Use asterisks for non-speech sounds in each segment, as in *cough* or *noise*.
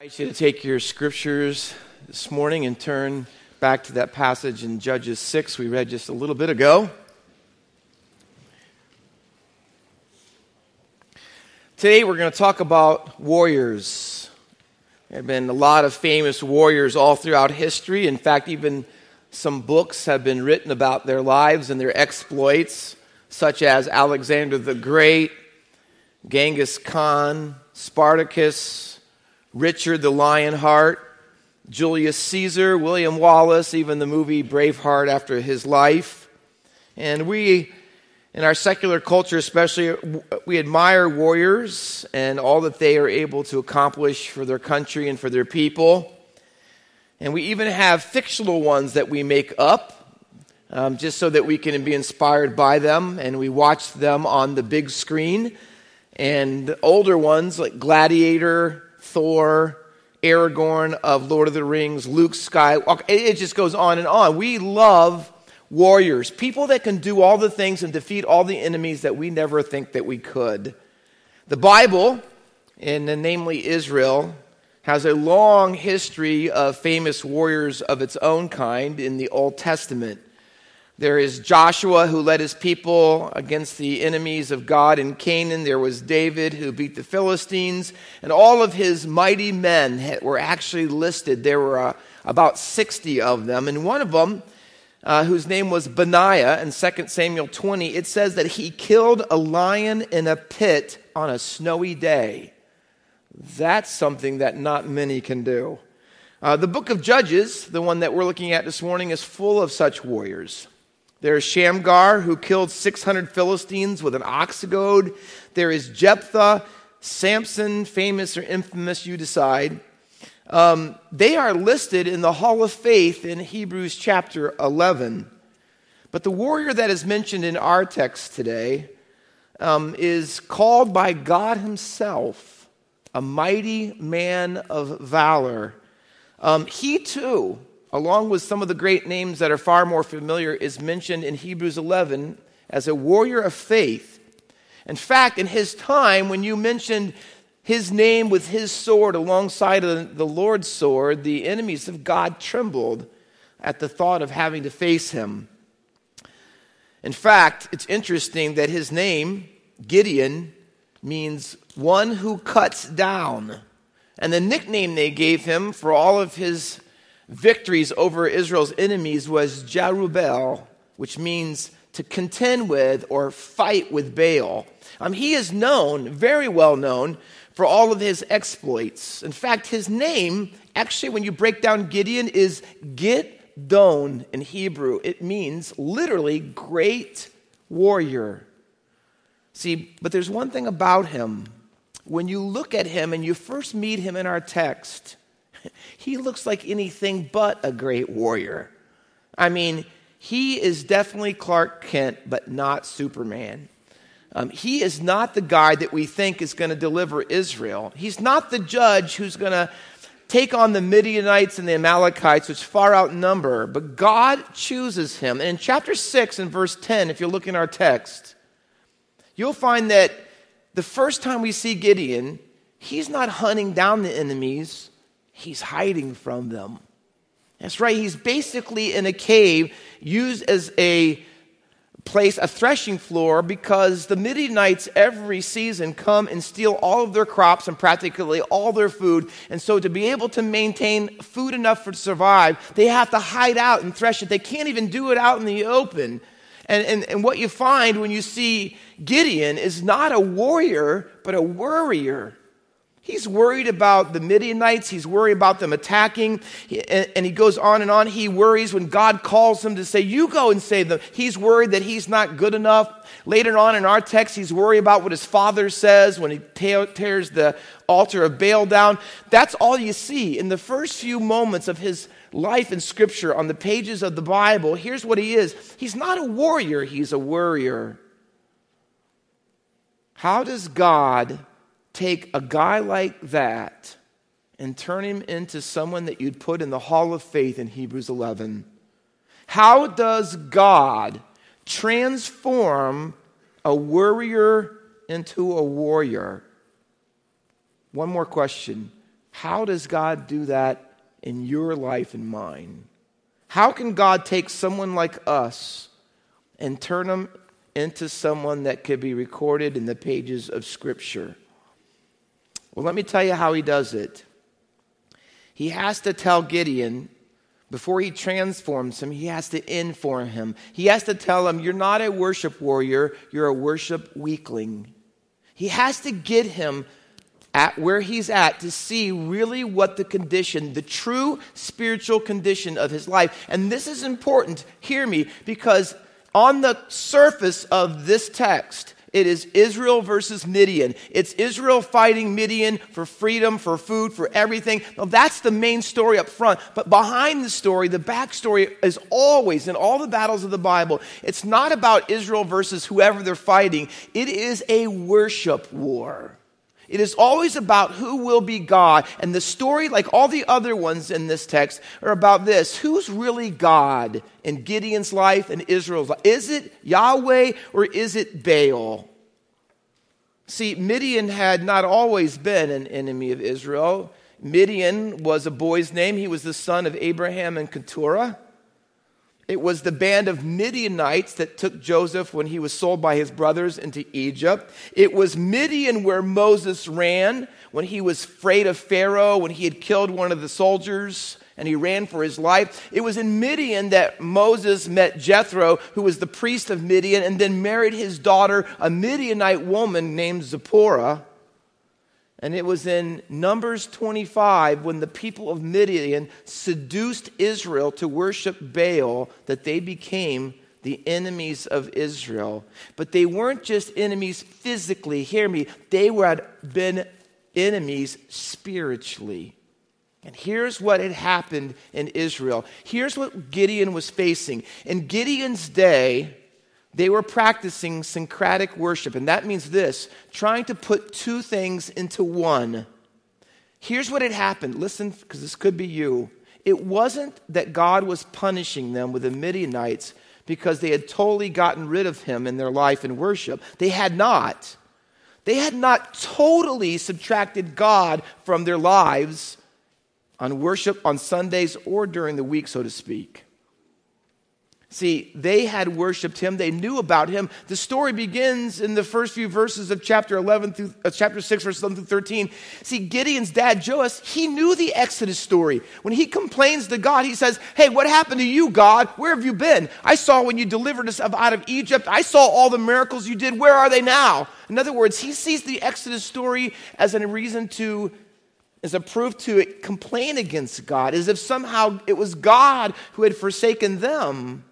I invite you to take your scriptures this morning and turn back to that passage in Judges 6 we read just a little bit ago. Today we're going to talk about warriors. There have been a lot of famous warriors all throughout history. In fact, even some books have been written about their lives and their exploits, such as Alexander the Great, Genghis Khan, Spartacus, Richard the Lionheart, Julius Caesar, William Wallace, even the movie Braveheart after his life. And we, in our secular culture especially, we admire warriors and all that they are able to accomplish for their country and for their people. And we even have fictional ones that we make up um, just so that we can be inspired by them. And we watch them on the big screen. And older ones like Gladiator, Thor, Aragorn of Lord of the Rings, Luke Skywalker. It just goes on and on. We love warriors, people that can do all the things and defeat all the enemies that we never think that we could. The Bible, and namely Israel, has a long history of famous warriors of its own kind in the Old Testament. There is Joshua who led his people against the enemies of God in Canaan. There was David who beat the Philistines. And all of his mighty men were actually listed. There were uh, about 60 of them. And one of them, uh, whose name was Benaiah in 2 Samuel 20, it says that he killed a lion in a pit on a snowy day. That's something that not many can do. Uh, the book of Judges, the one that we're looking at this morning, is full of such warriors. There is Shamgar, who killed 600 Philistines with an ox goad. There is Jephthah, Samson, famous or infamous, you decide. Um, they are listed in the Hall of Faith in Hebrews chapter 11. But the warrior that is mentioned in our text today um, is called by God Himself a mighty man of valor. Um, he too along with some of the great names that are far more familiar, is mentioned in Hebrews 11 as a warrior of faith. In fact, in his time, when you mentioned his name with his sword alongside of the Lord's sword, the enemies of God trembled at the thought of having to face him. In fact, it's interesting that his name, Gideon, means one who cuts down. And the nickname they gave him for all of his victories over Israel's enemies was Jerubbaal, which means to contend with or fight with Baal. Um, he is known, very well known, for all of his exploits. In fact, his name, actually, when you break down Gideon, is Gidon in Hebrew. It means literally great warrior. See, but there's one thing about him. When you look at him and you first meet him in our text, he looks like anything but a great warrior. I mean, he is definitely Clark Kent, but not Superman. Um, he is not the guy that we think is going to deliver Israel. He's not the judge who's going to take on the Midianites and the Amalekites, which far outnumber, but God chooses him. And in chapter 6 and verse 10, if you look in our text, you'll find that the first time we see Gideon, he's not hunting down the enemies, he's hiding from them. That's right, he's basically in a cave used as a place, a threshing floor, because the Midianites every season come and steal all of their crops and practically all their food. And so, to be able to maintain food enough for to survive, they have to hide out and thresh it. They can't even do it out in the open. And, and, and what you find when you see Gideon is not a warrior, but a worrier. He's worried about the Midianites. He's worried about them attacking. And he goes on and on. He worries when God calls him to say, You go and save them. He's worried that he's not good enough. Later on in our text, he's worried about what his father says when he tears the altar of Baal down. That's all you see. In the first few moments of his life in Scripture on the pages of the Bible, here's what he is He's not a warrior, he's a worrier. How does God take a guy like that and turn him into someone that you'd put in the hall of faith in Hebrews 11? How does God transform a worrier into a warrior? One more question. How does God do that in your life and mine? How can God take someone like us and turn them into someone that could be recorded in the pages of Scripture? Well, let me tell you how he does it. He has to tell Gideon before he transforms him, he has to inform him. He has to tell him, You're not a worship warrior, you're a worship weakling. He has to get him at where he's at to see really what the condition, the true spiritual condition of his life. And this is important, hear me, because on the surface of this text, it is Israel versus Midian. It's Israel fighting Midian for freedom, for food, for everything. Now, that's the main story up front. But behind the story, the backstory is always, in all the battles of the Bible, it's not about Israel versus whoever they're fighting. It is a worship war. It is always about who will be God. And the story, like all the other ones in this text, are about this who's really God in Gideon's life and Israel's life? Is it Yahweh or is it Baal? See, Midian had not always been an enemy of Israel. Midian was a boy's name, he was the son of Abraham and Keturah. It was the band of Midianites that took Joseph when he was sold by his brothers into Egypt. It was Midian where Moses ran when he was afraid of Pharaoh, when he had killed one of the soldiers and he ran for his life. It was in Midian that Moses met Jethro, who was the priest of Midian, and then married his daughter, a Midianite woman named Zipporah. And it was in Numbers 25 when the people of Midian seduced Israel to worship Baal that they became the enemies of Israel. But they weren't just enemies physically, hear me, they had been enemies spiritually. And here's what had happened in Israel. Here's what Gideon was facing. In Gideon's day, they were practicing syncretic worship, and that means this trying to put two things into one. Here's what had happened. Listen, because this could be you. It wasn't that God was punishing them with the Midianites because they had totally gotten rid of him in their life and worship. They had not. They had not totally subtracted God from their lives on worship on Sundays or during the week, so to speak. See, they had worshiped him. They knew about him. The story begins in the first few verses of chapter 11 through uh, chapter 6, verses 11 through 13. See, Gideon's dad, Joash, he knew the Exodus story. When he complains to God, he says, Hey, what happened to you, God? Where have you been? I saw when you delivered us out of Egypt. I saw all the miracles you did. Where are they now? In other words, he sees the Exodus story as a reason to as a proof to complain against God, as if somehow it was God who had forsaken them.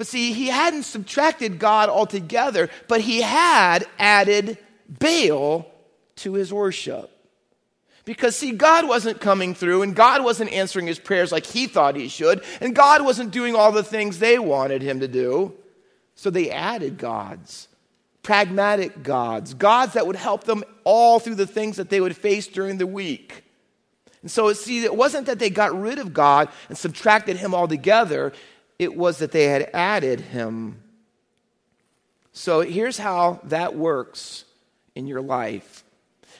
But see, he hadn't subtracted God altogether, but he had added Baal to his worship. Because, see, God wasn't coming through and God wasn't answering his prayers like he thought he should, and God wasn't doing all the things they wanted him to do. So they added gods, pragmatic gods, gods that would help them all through the things that they would face during the week. And so, see, it wasn't that they got rid of God and subtracted him altogether it was that they had added him. So here's how that works in your life.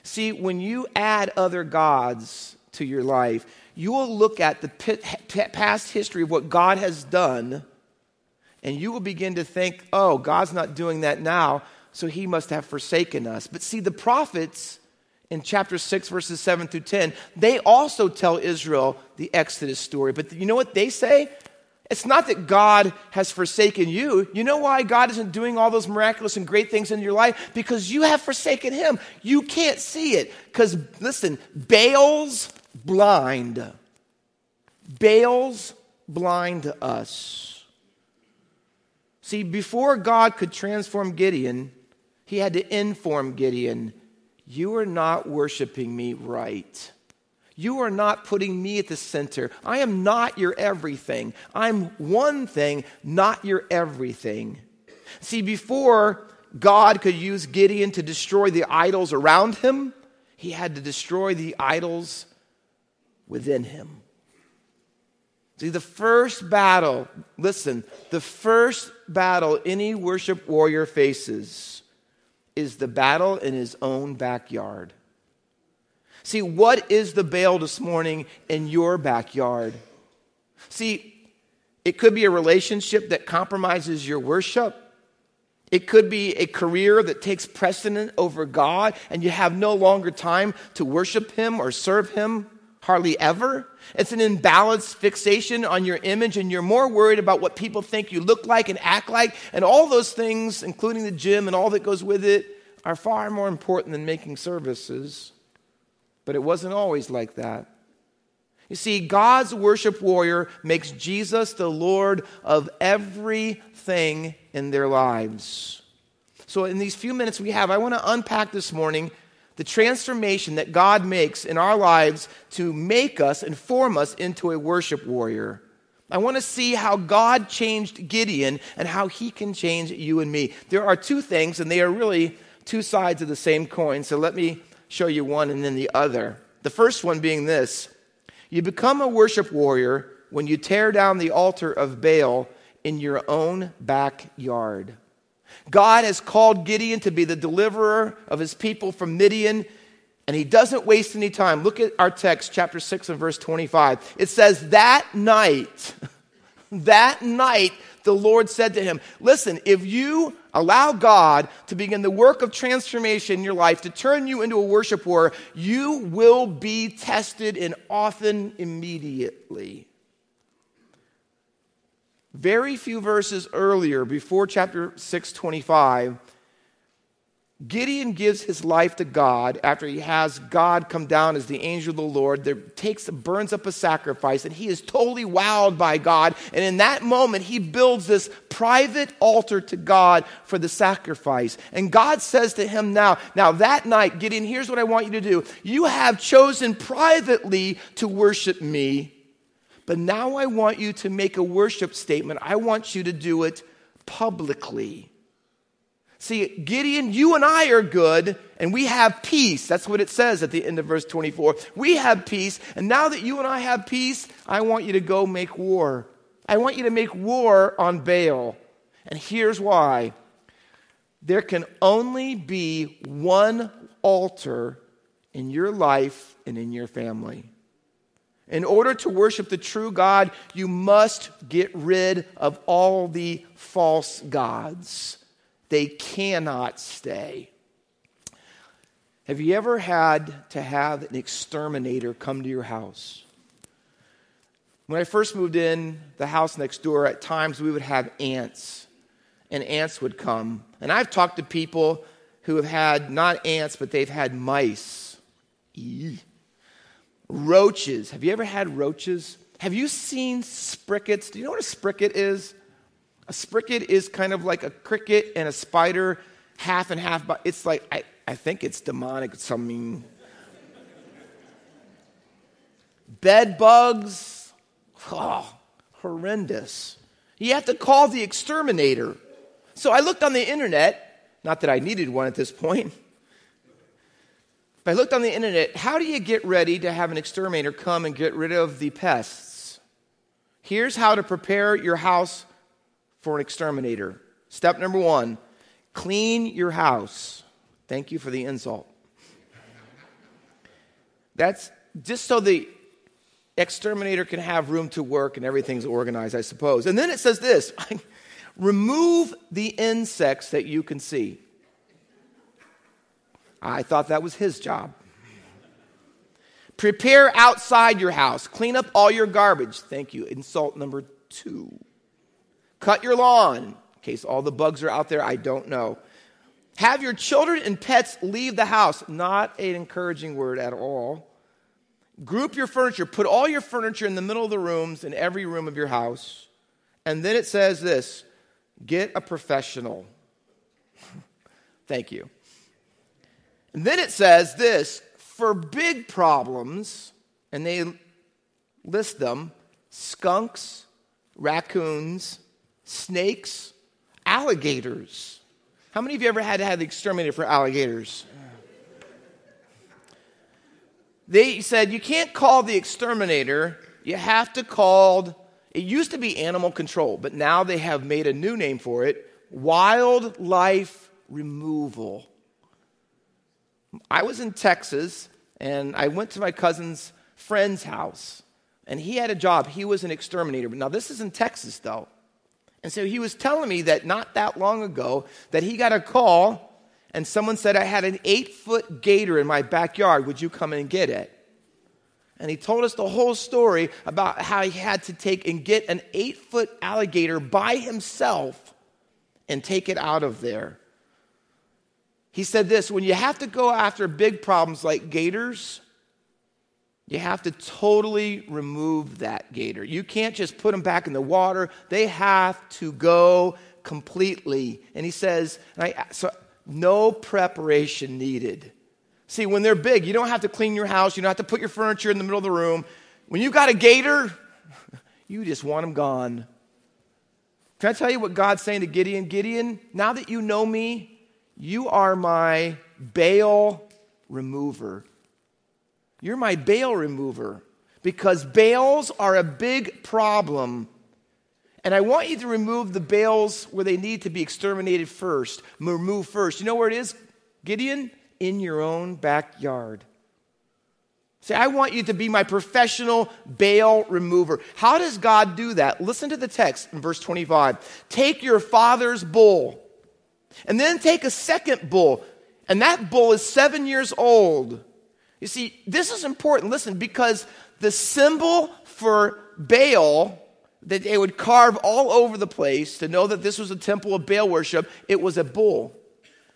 See, when you add other gods to your life, you will look at the past history of what God has done, and you will begin to think, oh, God's not doing that now, so he must have forsaken us. But see, the prophets in chapter 6, verses 7 through 10, they also tell Israel the Exodus story. But you know what they say? It's not that God has forsaken you. You know why God isn't doing all those miraculous and great things in your life? Because you have forsaken Him. You can't see it. Because, listen, Baal's blind. Baal's blind to us. See, before God could transform Gideon, he had to inform Gideon, You are not worshiping me right. You are not putting me at the center. I am not your everything. I'm one thing, not your everything. See, before God could use Gideon to destroy the idols around him, he had to destroy the idols within him. See, the first battle, listen, the first battle any worship warrior faces is the battle in his own backyard. See, what is the Baal this morning in your backyard? See, it could be a relationship that compromises your worship. It could be a career that takes precedent over God and you have no longer time to worship Him or serve Him, hardly ever. It's an imbalanced fixation on your image and you're more worried about what people think you look like and act like. And all those things, including the gym and all that goes with it, are far more important than making services. But it wasn't always like that. You see, God's worship warrior makes Jesus the Lord of everything in their lives. So, in these few minutes we have, I want to unpack this morning the transformation that God makes in our lives to make us and form us into a worship warrior. I want to see how God changed Gideon and how he can change you and me. There are two things, and they are really two sides of the same coin. So let me show you one and then the other. The first one being this you become a worship warrior when you tear down the altar of Baal in your own backyard. God has called Gideon to be the deliverer of his people from Midian, and he doesn't waste any time. Look at our text, chapter 6 and verse 25. It says, That night, *laughs* that night, the Lord said to him, Listen, if you allow God to begin the work of transformation in your life, to turn you into a worshiper, you will be tested and often immediately. Very few verses earlier, before chapter 625, Gideon gives his life to God after he has God come down as the angel of the Lord. There takes burns up a sacrifice, and he is totally wowed by God. And in that moment, he builds this private altar to God for the sacrifice. And God says to him now, now that night, Gideon, here's what I want you to do. You have chosen privately to worship me, but now I want you to make a worship statement. I want you to do it publicly. See, Gideon, you and I are good, and we have peace. That's what it says at the end of verse 24. We have peace, and now that you and I have peace, I want you to go make war. I want you to make war on Baal. And here's why there can only be one altar in your life and in your family. In order to worship the true God, you must get rid of all the false gods. They cannot stay. Have you ever had to have an exterminator come to your house? When I first moved in the house next door, at times we would have ants, and ants would come. And I've talked to people who have had not ants, but they've had mice. Roaches. Have you ever had roaches? Have you seen sprickets? Do you know what a spricket is? A spricket is kind of like a cricket and a spider, half and half, but it's like, I, I think it's demonic, something. Bed bugs, oh, horrendous. You have to call the exterminator. So I looked on the internet, not that I needed one at this point. But I looked on the internet, how do you get ready to have an exterminator come and get rid of the pests? Here's how to prepare your house for an exterminator. Step number one clean your house. Thank you for the insult. That's just so the exterminator can have room to work and everything's organized, I suppose. And then it says this *laughs* remove the insects that you can see. I thought that was his job. Prepare outside your house. Clean up all your garbage. Thank you. Insult number two. Cut your lawn, in case all the bugs are out there, I don't know. Have your children and pets leave the house. Not an encouraging word at all. Group your furniture. Put all your furniture in the middle of the rooms in every room of your house. And then it says this get a professional. *laughs* Thank you. And then it says this for big problems, and they list them skunks, raccoons, snakes, alligators. How many of you ever had to have the exterminator for alligators? They said you can't call the exterminator, you have to call it used to be animal control, but now they have made a new name for it, wildlife removal. I was in Texas and I went to my cousin's friend's house, and he had a job. He was an exterminator. Now, this is in Texas, though. And so he was telling me that not that long ago that he got a call and someone said I had an eight foot gator in my backyard. Would you come and get it? And he told us the whole story about how he had to take and get an eight foot alligator by himself and take it out of there. He said this when you have to go after big problems like gators, you have to totally remove that gator. You can't just put them back in the water, they have to go completely. And he says, and I, so no preparation needed. See, when they're big, you don't have to clean your house, you don't have to put your furniture in the middle of the room. When you got a gator, *laughs* you just want them gone. Can I tell you what God's saying to Gideon? Gideon, now that you know me, you are my Baal remover. You're my Baal remover because Baals are a big problem. And I want you to remove the Baals where they need to be exterminated first, remove first. You know where it is, Gideon? In your own backyard. Say, I want you to be my professional Baal remover. How does God do that? Listen to the text in verse 25. Take your father's bull, and then take a second bull, and that bull is seven years old you see, this is important, listen, because the symbol for Baal that they would carve all over the place to know that this was a temple of Baal worship, it was a bull.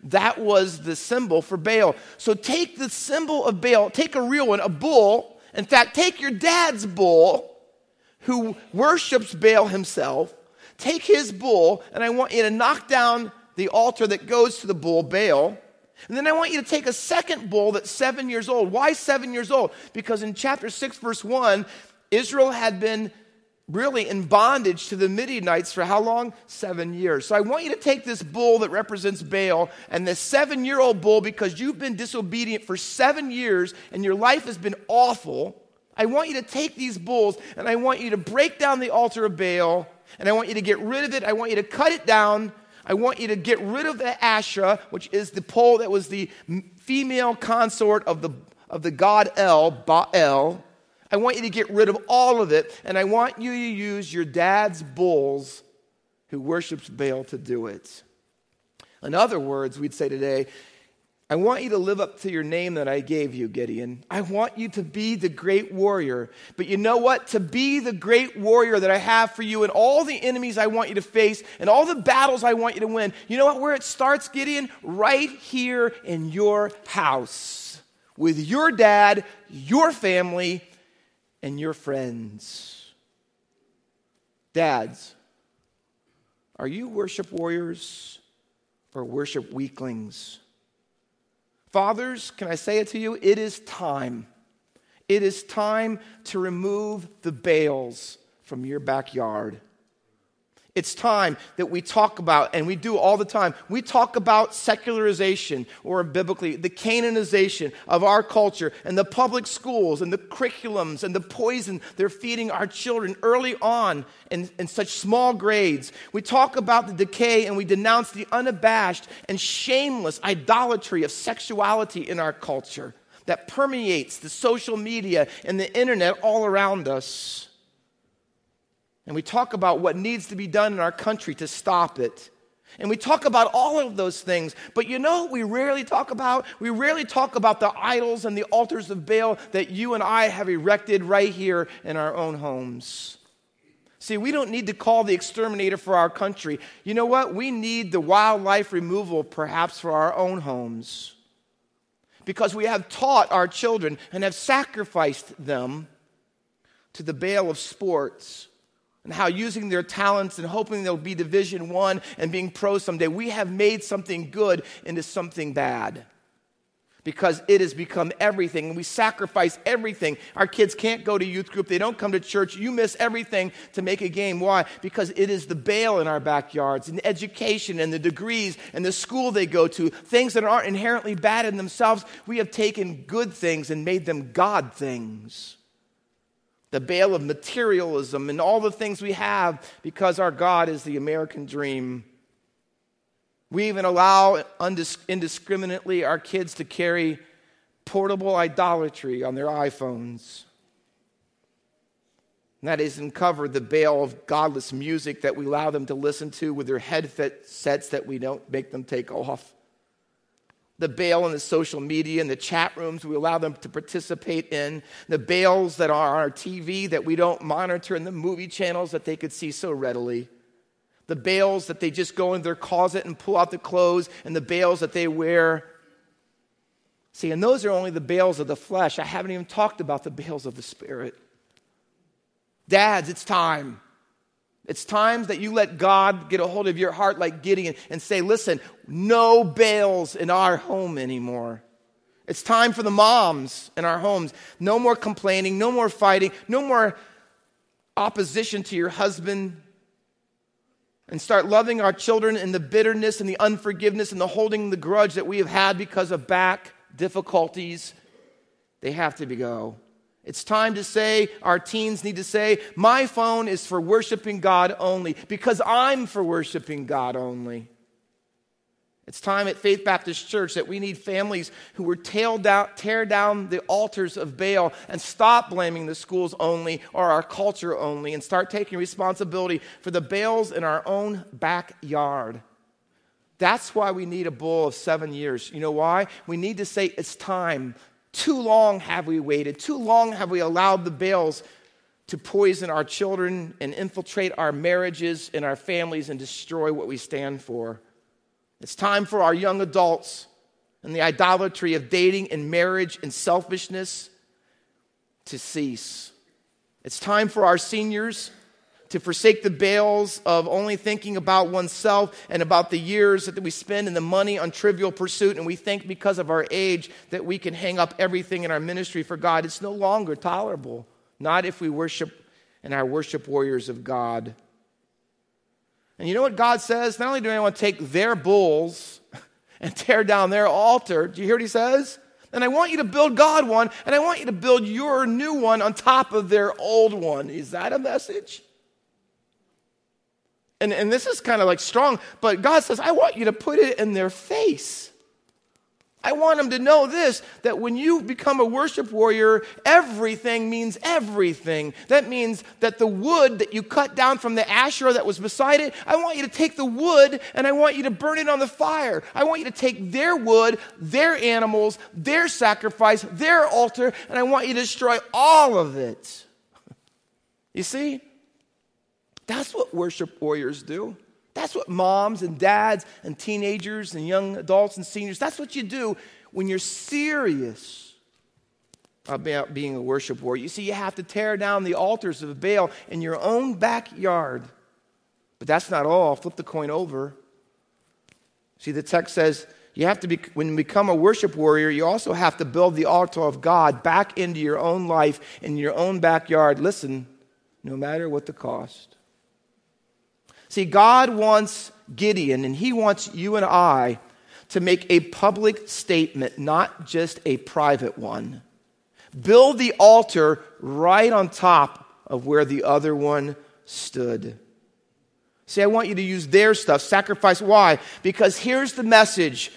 That was the symbol for Baal. So take the symbol of Baal, take a real one, a bull. In fact, take your dad's bull, who worships Baal himself, take his bull, and I want you to knock down the altar that goes to the bull, Baal. And then I want you to take a second bull that's seven years old. Why seven years old? Because in chapter 6, verse 1, Israel had been really in bondage to the Midianites for how long? Seven years. So I want you to take this bull that represents Baal and this seven year old bull because you've been disobedient for seven years and your life has been awful. I want you to take these bulls and I want you to break down the altar of Baal and I want you to get rid of it. I want you to cut it down I want you to get rid of the Asherah, which is the pole that was the female consort of the, of the god El, Baal. I want you to get rid of all of it, and I want you to use your dad's bulls who worships Baal to do it. In other words, we'd say today, I want you to live up to your name that I gave you, Gideon. I want you to be the great warrior. But you know what? To be the great warrior that I have for you and all the enemies I want you to face and all the battles I want you to win, you know what? Where it starts, Gideon? Right here in your house with your dad, your family, and your friends. Dads, are you worship warriors or worship weaklings? Fathers, can I say it to you? It is time. It is time to remove the Baals from your backyard. It's time that we talk about, and we do all the time, we talk about secularization, or biblically, the Canaanization of our culture and the public schools and the curriculums and the poison they're feeding our children early on in, in such small grades. We talk about the decay and we denounce the unabashed and shameless idolatry of sexuality in our culture that permeates the social media and the internet all around us. And we talk about what needs to be done in our country to stop it. And we talk about all of those things. But you know we rarely talk about? We rarely talk about the idols and the altars of Baal that you and I have erected right here in our own homes. See, we don't need to call the exterminator for our country. You know what? We need the wildlife removal perhaps for our own homes. Because we have taught our children and have sacrificed them to the Baal of sports and how using their talents and hoping they'll be division one and being pro someday. We have made something good into something bad because it has become everything and we sacrifice everything. Our kids can't go to youth group. They don't come to church. You miss everything to make a game. Why? Because it is the Baal in our backyards and education and the degrees and the school they go to things that aren't inherently bad in themselves. We have taken good things and made them god things the Baal of materialism, and all the things we have because our God is the American dream. We even allow indiscriminately our kids to carry portable idolatry on their iPhones. And that isn't covered the Baal of godless music that we allow them to listen to with their headsets that we don't make them take off. The Baal in the social media and the chat rooms we allow them to participate in. The Baals that are on our TV that we don't monitor in the movie channels that they could see so readily. The Baals that they just go in their closet and pull out the clothes, and the Baals that they wear. See, and those are only the Baals of the flesh. I haven't even talked about the Baals of the spirit. Dads, it's time. It's times that you let God get a hold of your heart like Gideon and say, listen, no Baals in our home anymore. It's time for the moms in our homes. No more complaining, no more fighting, no more opposition to your husband. And start loving our children in the bitterness and the unforgiveness and the holding the grudge that we have had because of back difficulties. They have to be go. It's time to say, our teens need to say, my phone is for worshiping God only because I'm for worshiping God only. It's time at Faith Baptist Church that we need families who will tear down the altars of Baal and stop blaming the schools only or our culture only and start taking responsibility for the Baals in our own backyard. That's why we need a bull of seven years. You know why? We need to say it's time too long have we waited. Too long have we allowed the Baals to poison our children and infiltrate our marriages and our families and destroy what we stand for. It's time for our young adults and the idolatry of dating and marriage and selfishness to cease. It's time for our seniors to forsake the Baals of only thinking about oneself and about the years that we spend and the money on trivial pursuit. And we think because of our age that we can hang up everything in our ministry for God. It's no longer tolerable. Not if we worship and our worship warriors of God. And you know what God says? Not only do I want to take their bulls *laughs* and tear down their altar, do you hear what he says? And I want you to build God one, and I want you to build your new one on top of their old one. Is that a message? And, and this is kind of like strong, but God says, I want you to put it in their face. I want them to know this that when you become a worship warrior, everything means everything. That means that the wood that you cut down from the Asherah that was beside it, I want you to take the wood and I want you to burn it on the fire. I want you to take their wood, their animals, their sacrifice, their altar, and I want you to destroy all of it. *laughs* You see? That's what worship warriors do. That's what moms and dads and teenagers and young adults and seniors, that's what you do when you're serious about being a worship warrior. You see, you have to tear down the altars of Baal in your own backyard. But that's not all. Flip the coin over. See, the text says you have to be, when you become a worship warrior, you also have to build the altar of God back into your own life, in your own backyard. Listen, no matter what the cost. See, God wants Gideon, and he wants you and I to make a public statement, not just a private one. Build the altar right on top of where the other one stood. See, I want you to use their stuff, sacrifice. Why? Because here's the message.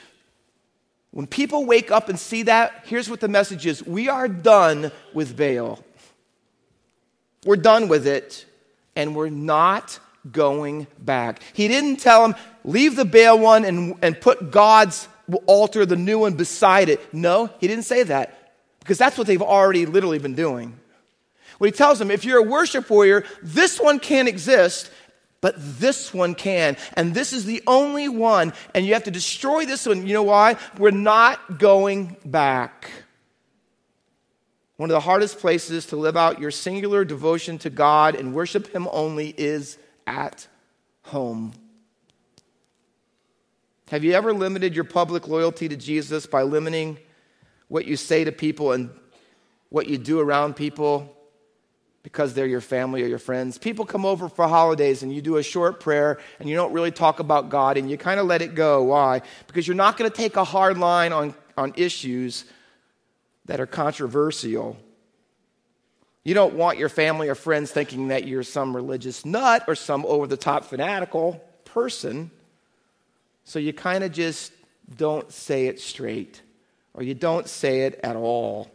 When people wake up and see that, here's what the message is We are done with Baal. We're done with it, and we're not going back. He didn't tell him, leave the Baal one and, and put God's altar, the new one, beside it. No, he didn't say that because that's what they've already literally been doing. What he tells them, if you're a worship warrior, this one can't exist, but this one can. And this is the only one. And you have to destroy this one. You know why? We're not going back. One of the hardest places to live out your singular devotion to God and worship Him only is at home. Have you ever limited your public loyalty to Jesus by limiting what you say to people and what you do around people because they're your family or your friends? People come over for holidays and you do a short prayer and you don't really talk about God and you kind of let it go. Why? Because you're not going to take a hard line on, on issues that are controversial. You don't want your family or friends thinking that you're some religious nut or some over the top fanatical person. So you kind of just don't say it straight. or you don't say it at all.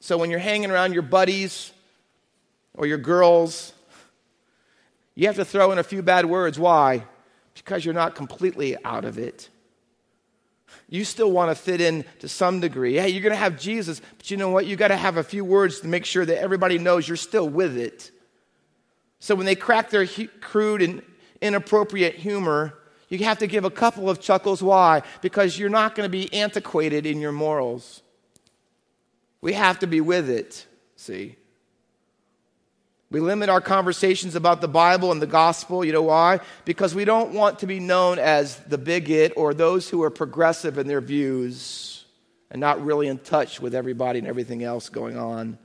So when you're hanging around your buddies or your girls, you have to throw in a few bad words. Why? Because you're not completely out of it. You still want to fit in to some degree. Hey, you're going to have Jesus, but you know what? You got to have a few words to make sure that everybody knows you're still with it. So when they crack their crude and inappropriate humor, you have to give a couple of chuckles. Why? Because you're not going to be antiquated in your morals. We have to be with it, see? We limit our conversations about the Bible and the gospel. You know why? Because we don't want to be known as the bigot or those who are progressive in their views and not really in touch with everybody and everything else going on.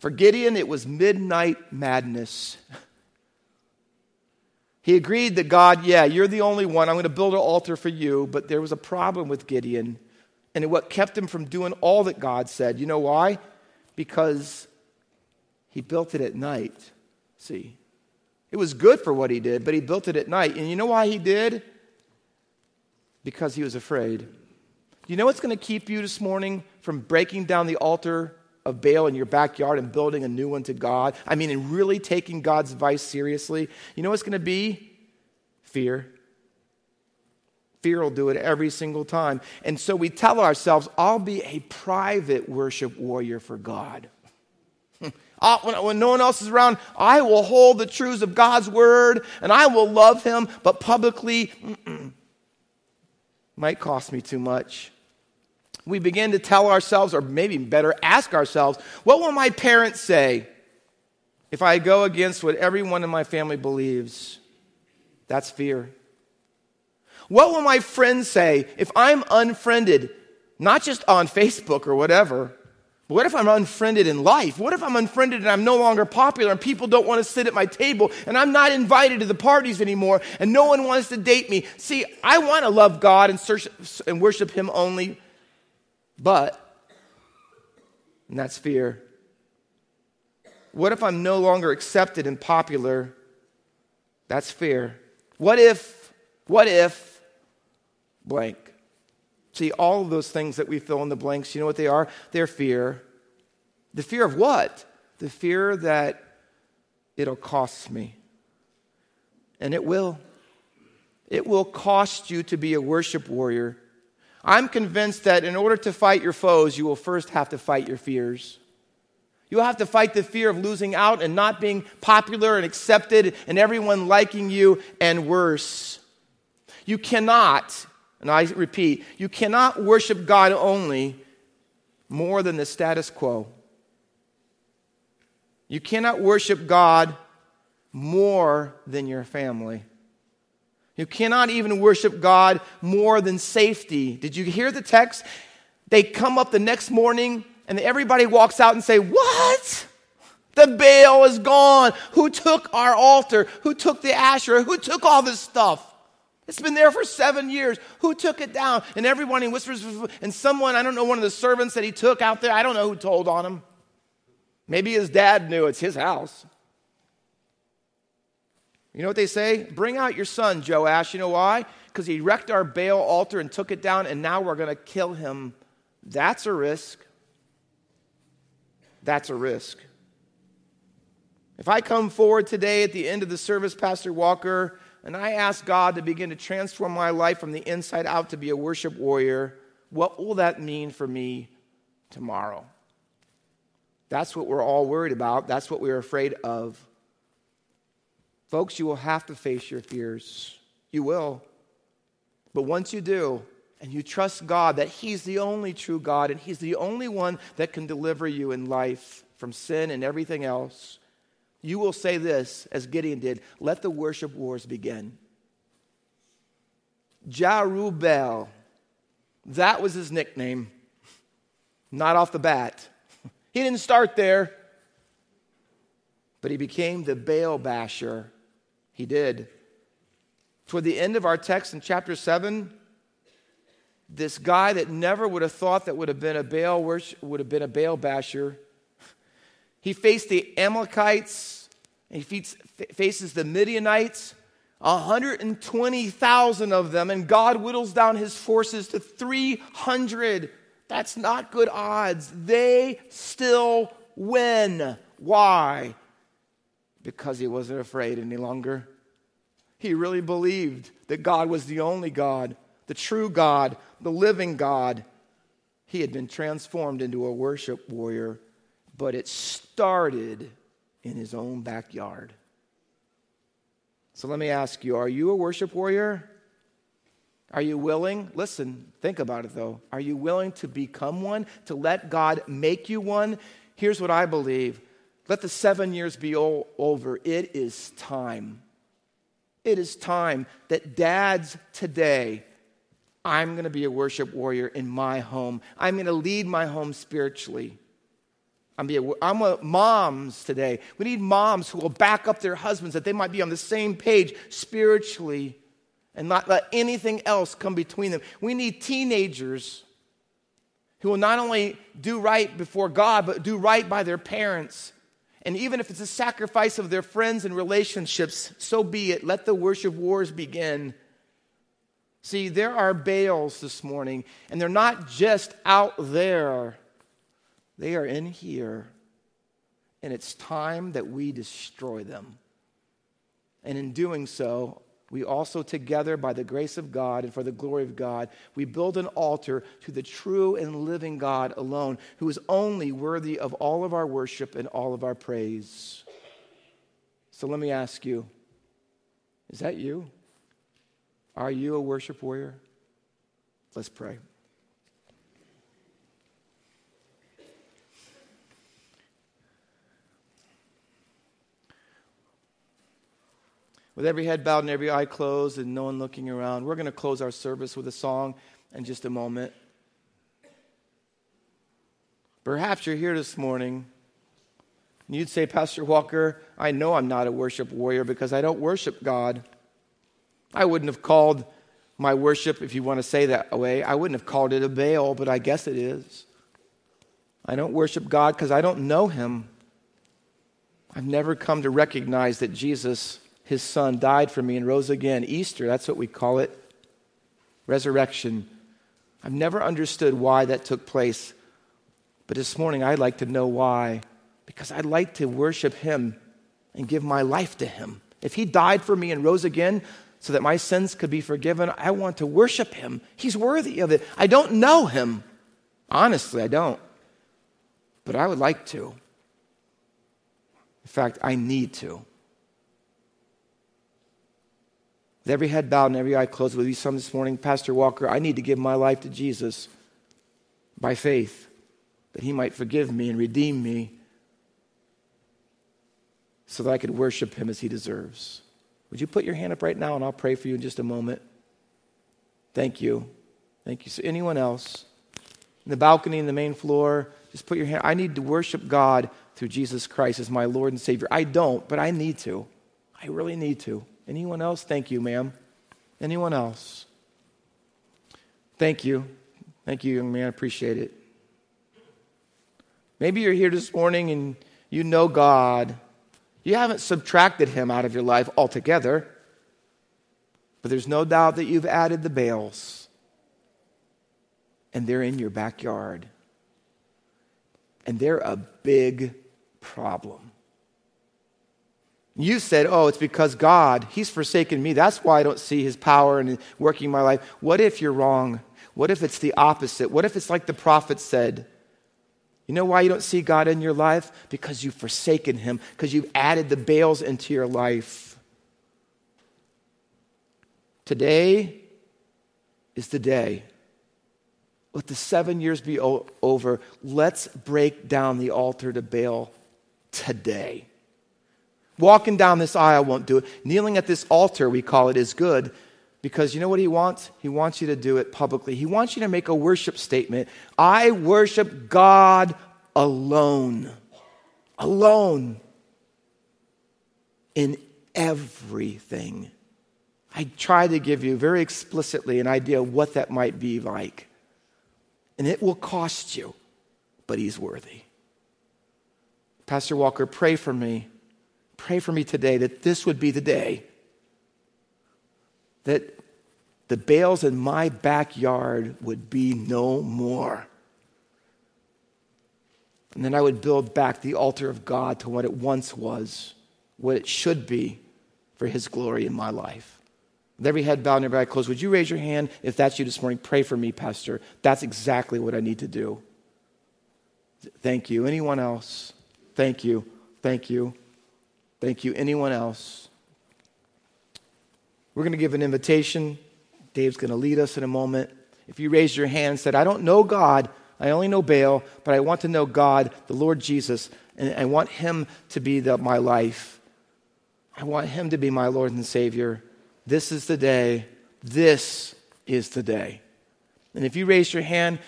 For Gideon, it was midnight madness. *laughs* He agreed that God, yeah, you're the only one. I'm going to build an altar for you. But there was a problem with Gideon. And what kept him from doing all that God said. You know why? Because he built it at night. See, it was good for what he did, but he built it at night. And you know why he did? Because he was afraid. You know what's going to keep you this morning from breaking down the altar of Baal in your backyard and building a new one to God? I mean, and really taking God's advice seriously? You know what's going to be? Fear. Fear will do it every single time. And so we tell ourselves, I'll be a private worship warrior for God. Uh, when, when no one else is around, I will hold the truths of God's word and I will love him, but publicly, might cost me too much. We begin to tell ourselves, or maybe better, ask ourselves, what will my parents say if I go against what everyone in my family believes? That's fear. What will my friends say if I'm unfriended, not just on Facebook or whatever, what if I'm unfriended in life? What if I'm unfriended and I'm no longer popular and people don't want to sit at my table and I'm not invited to the parties anymore and no one wants to date me? See, I want to love God and, search, and worship Him only, but, and that's fear. What if I'm no longer accepted and popular? That's fear. What if, what if, blank? See, all of those things that we fill in the blanks, you know what they are? They're fear. The fear of what? The fear that it'll cost me. And it will. It will cost you to be a worship warrior. I'm convinced that in order to fight your foes, you will first have to fight your fears. You'll have to fight the fear of losing out and not being popular and accepted and everyone liking you and worse. You cannot, and I repeat, you cannot worship God only more than the status quo. You cannot worship God more than your family. You cannot even worship God more than safety. Did you hear the text? They come up the next morning and everybody walks out and say, "What? The Baal is gone. Who took our altar? Who took the Asherah? Who took all this stuff?" It's been there for seven years. Who took it down? And everyone he whispers, and someone, I don't know, one of the servants that he took out there, I don't know who told on him. Maybe his dad knew it's his house. You know what they say? Bring out your son, Joash. You know why? Because he wrecked our Baal altar and took it down, and now we're going to kill him. That's a risk. That's a risk. If I come forward today at the end of the service, Pastor Walker, and I ask God to begin to transform my life from the inside out to be a worship warrior, what will that mean for me tomorrow? That's what we're all worried about. That's what we're afraid of. Folks, you will have to face your fears. You will. But once you do, and you trust God that He's the only true God and He's the only one that can deliver you in life from sin and everything else, you will say this, as Gideon did let the worship wars begin. Jerubbaal, that was his nickname, not off the bat. *laughs* He didn't start there, but he became the Baal basher. He did. Toward the end of our text in chapter 7, this guy that never would have thought that would have been a Baal would have been a Baal basher he faced the Amalekites, he faces the Midianites. 120,000 of them, and God whittles down his forces to 300. That's not good odds. They still win. Why? Because he wasn't afraid any longer. He really believed that God was the only God, the true God, the living God. He had been transformed into a worship warrior, but it started in his own backyard. So let me ask you are you a worship warrior? Are you willing? Listen, think about it though. Are you willing to become one, to let God make you one? Here's what I believe let the seven years be all over. It is time. It is time that dads today, I'm going to be a worship warrior in my home. I'm going to lead my home spiritually. I'm, be I'm a, moms today. We need moms who will back up their husbands that they might be on the same page spiritually and not let anything else come between them. We need teenagers who will not only do right before God, but do right by their parents. And even if it's a sacrifice of their friends and relationships, so be it. Let the worship wars begin. See, there are Baals this morning, and they're not just out there. They are in here, and it's time that we destroy them. And in doing so, we also, together, by the grace of God and for the glory of God, we build an altar to the true and living God alone, who is only worthy of all of our worship and all of our praise. So let me ask you is that you? Are you a worship warrior? Let's pray. With every head bowed and every eye closed and no one looking around, we're going to close our service with a song in just a moment. Perhaps you're here this morning and you'd say, Pastor Walker, I know I'm not a worship warrior because I don't worship God. I wouldn't have called my worship, if you want to say that way, I wouldn't have called it a Baal, but I guess it is. I don't worship God because I don't know Him. I've never come to recognize that Jesus his son died for me and rose again. Easter, that's what we call it. Resurrection. I've never understood why that took place. But this morning, I'd like to know why. Because I'd like to worship him and give my life to him. If he died for me and rose again so that my sins could be forgiven, I want to worship him. He's worthy of it. I don't know him. Honestly, I don't. But I would like to. In fact, I need to. With every head bowed and every eye closed, with you some this morning, Pastor Walker, I need to give my life to Jesus by faith that he might forgive me and redeem me so that I could worship him as he deserves. Would you put your hand up right now and I'll pray for you in just a moment? Thank you. Thank you. So, anyone else? In the balcony, in the main floor, just put your hand. I need to worship God through Jesus Christ as my Lord and Savior. I don't, but I need to. I really need to. Anyone else? Thank you, ma'am. Anyone else? Thank you. Thank you, young man. I appreciate it. Maybe you're here this morning and you know God. You haven't subtracted him out of your life altogether, but there's no doubt that you've added the Baals, and they're in your backyard. And they're a big problem. You said, oh, it's because God, He's forsaken me. That's why I don't see His power and working in my life. What if you're wrong? What if it's the opposite? What if it's like the prophet said? You know why you don't see God in your life? Because you've forsaken Him, because you've added the Baals into your life. Today is the day. Let the seven years be o- over. Let's break down the altar to Baal today. Walking down this aisle won't do it. Kneeling at this altar, we call it, is good because you know what he wants? He wants you to do it publicly. He wants you to make a worship statement. I worship God alone. Alone. In everything. I try to give you very explicitly an idea of what that might be like. And it will cost you, but he's worthy. Pastor Walker, pray for me Pray for me today that this would be the day that the Baals in my backyard would be no more. And then I would build back the altar of God to what it once was, what it should be for His glory in my life. With every head bowed and every eye closed, would you raise your hand if that's you this morning? Pray for me, Pastor. That's exactly what I need to do. Thank you. Anyone else? Thank you. Thank you. Thank you. Anyone else? We're going to give an invitation. Dave's going to lead us in a moment. If you raised your hand and said, I don't know God, I only know Baal, but I want to know God, the Lord Jesus, and I want Him to be the, my life. I want Him to be my Lord and Savior. This is the day. This is the day. And if you raise your hand,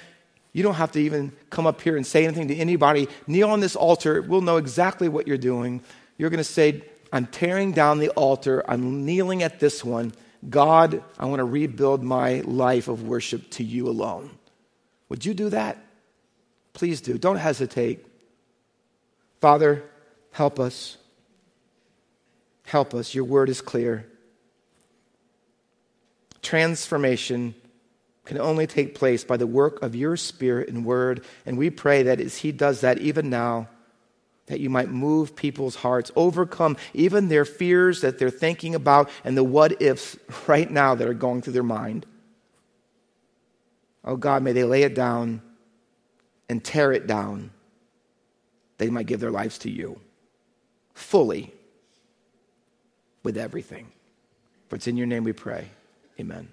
you don't have to even come up here and say anything to anybody. Kneel on this altar. We'll know exactly what you're doing. You're going to say, I'm tearing down the altar. I'm kneeling at this one. God, I want to rebuild my life of worship to you alone. Would you do that? Please do. Don't hesitate. Father, help us. Help us. Your word is clear. Transformation can only take place by the work of your spirit and word. And we pray that as He does that even now, that you might move people's hearts, overcome even their fears that they're thinking about and the what ifs *laughs* right now that are going through their mind. Oh God, may they lay it down and tear it down. They might give their lives to you fully with everything. For it's in your name we pray. Amen.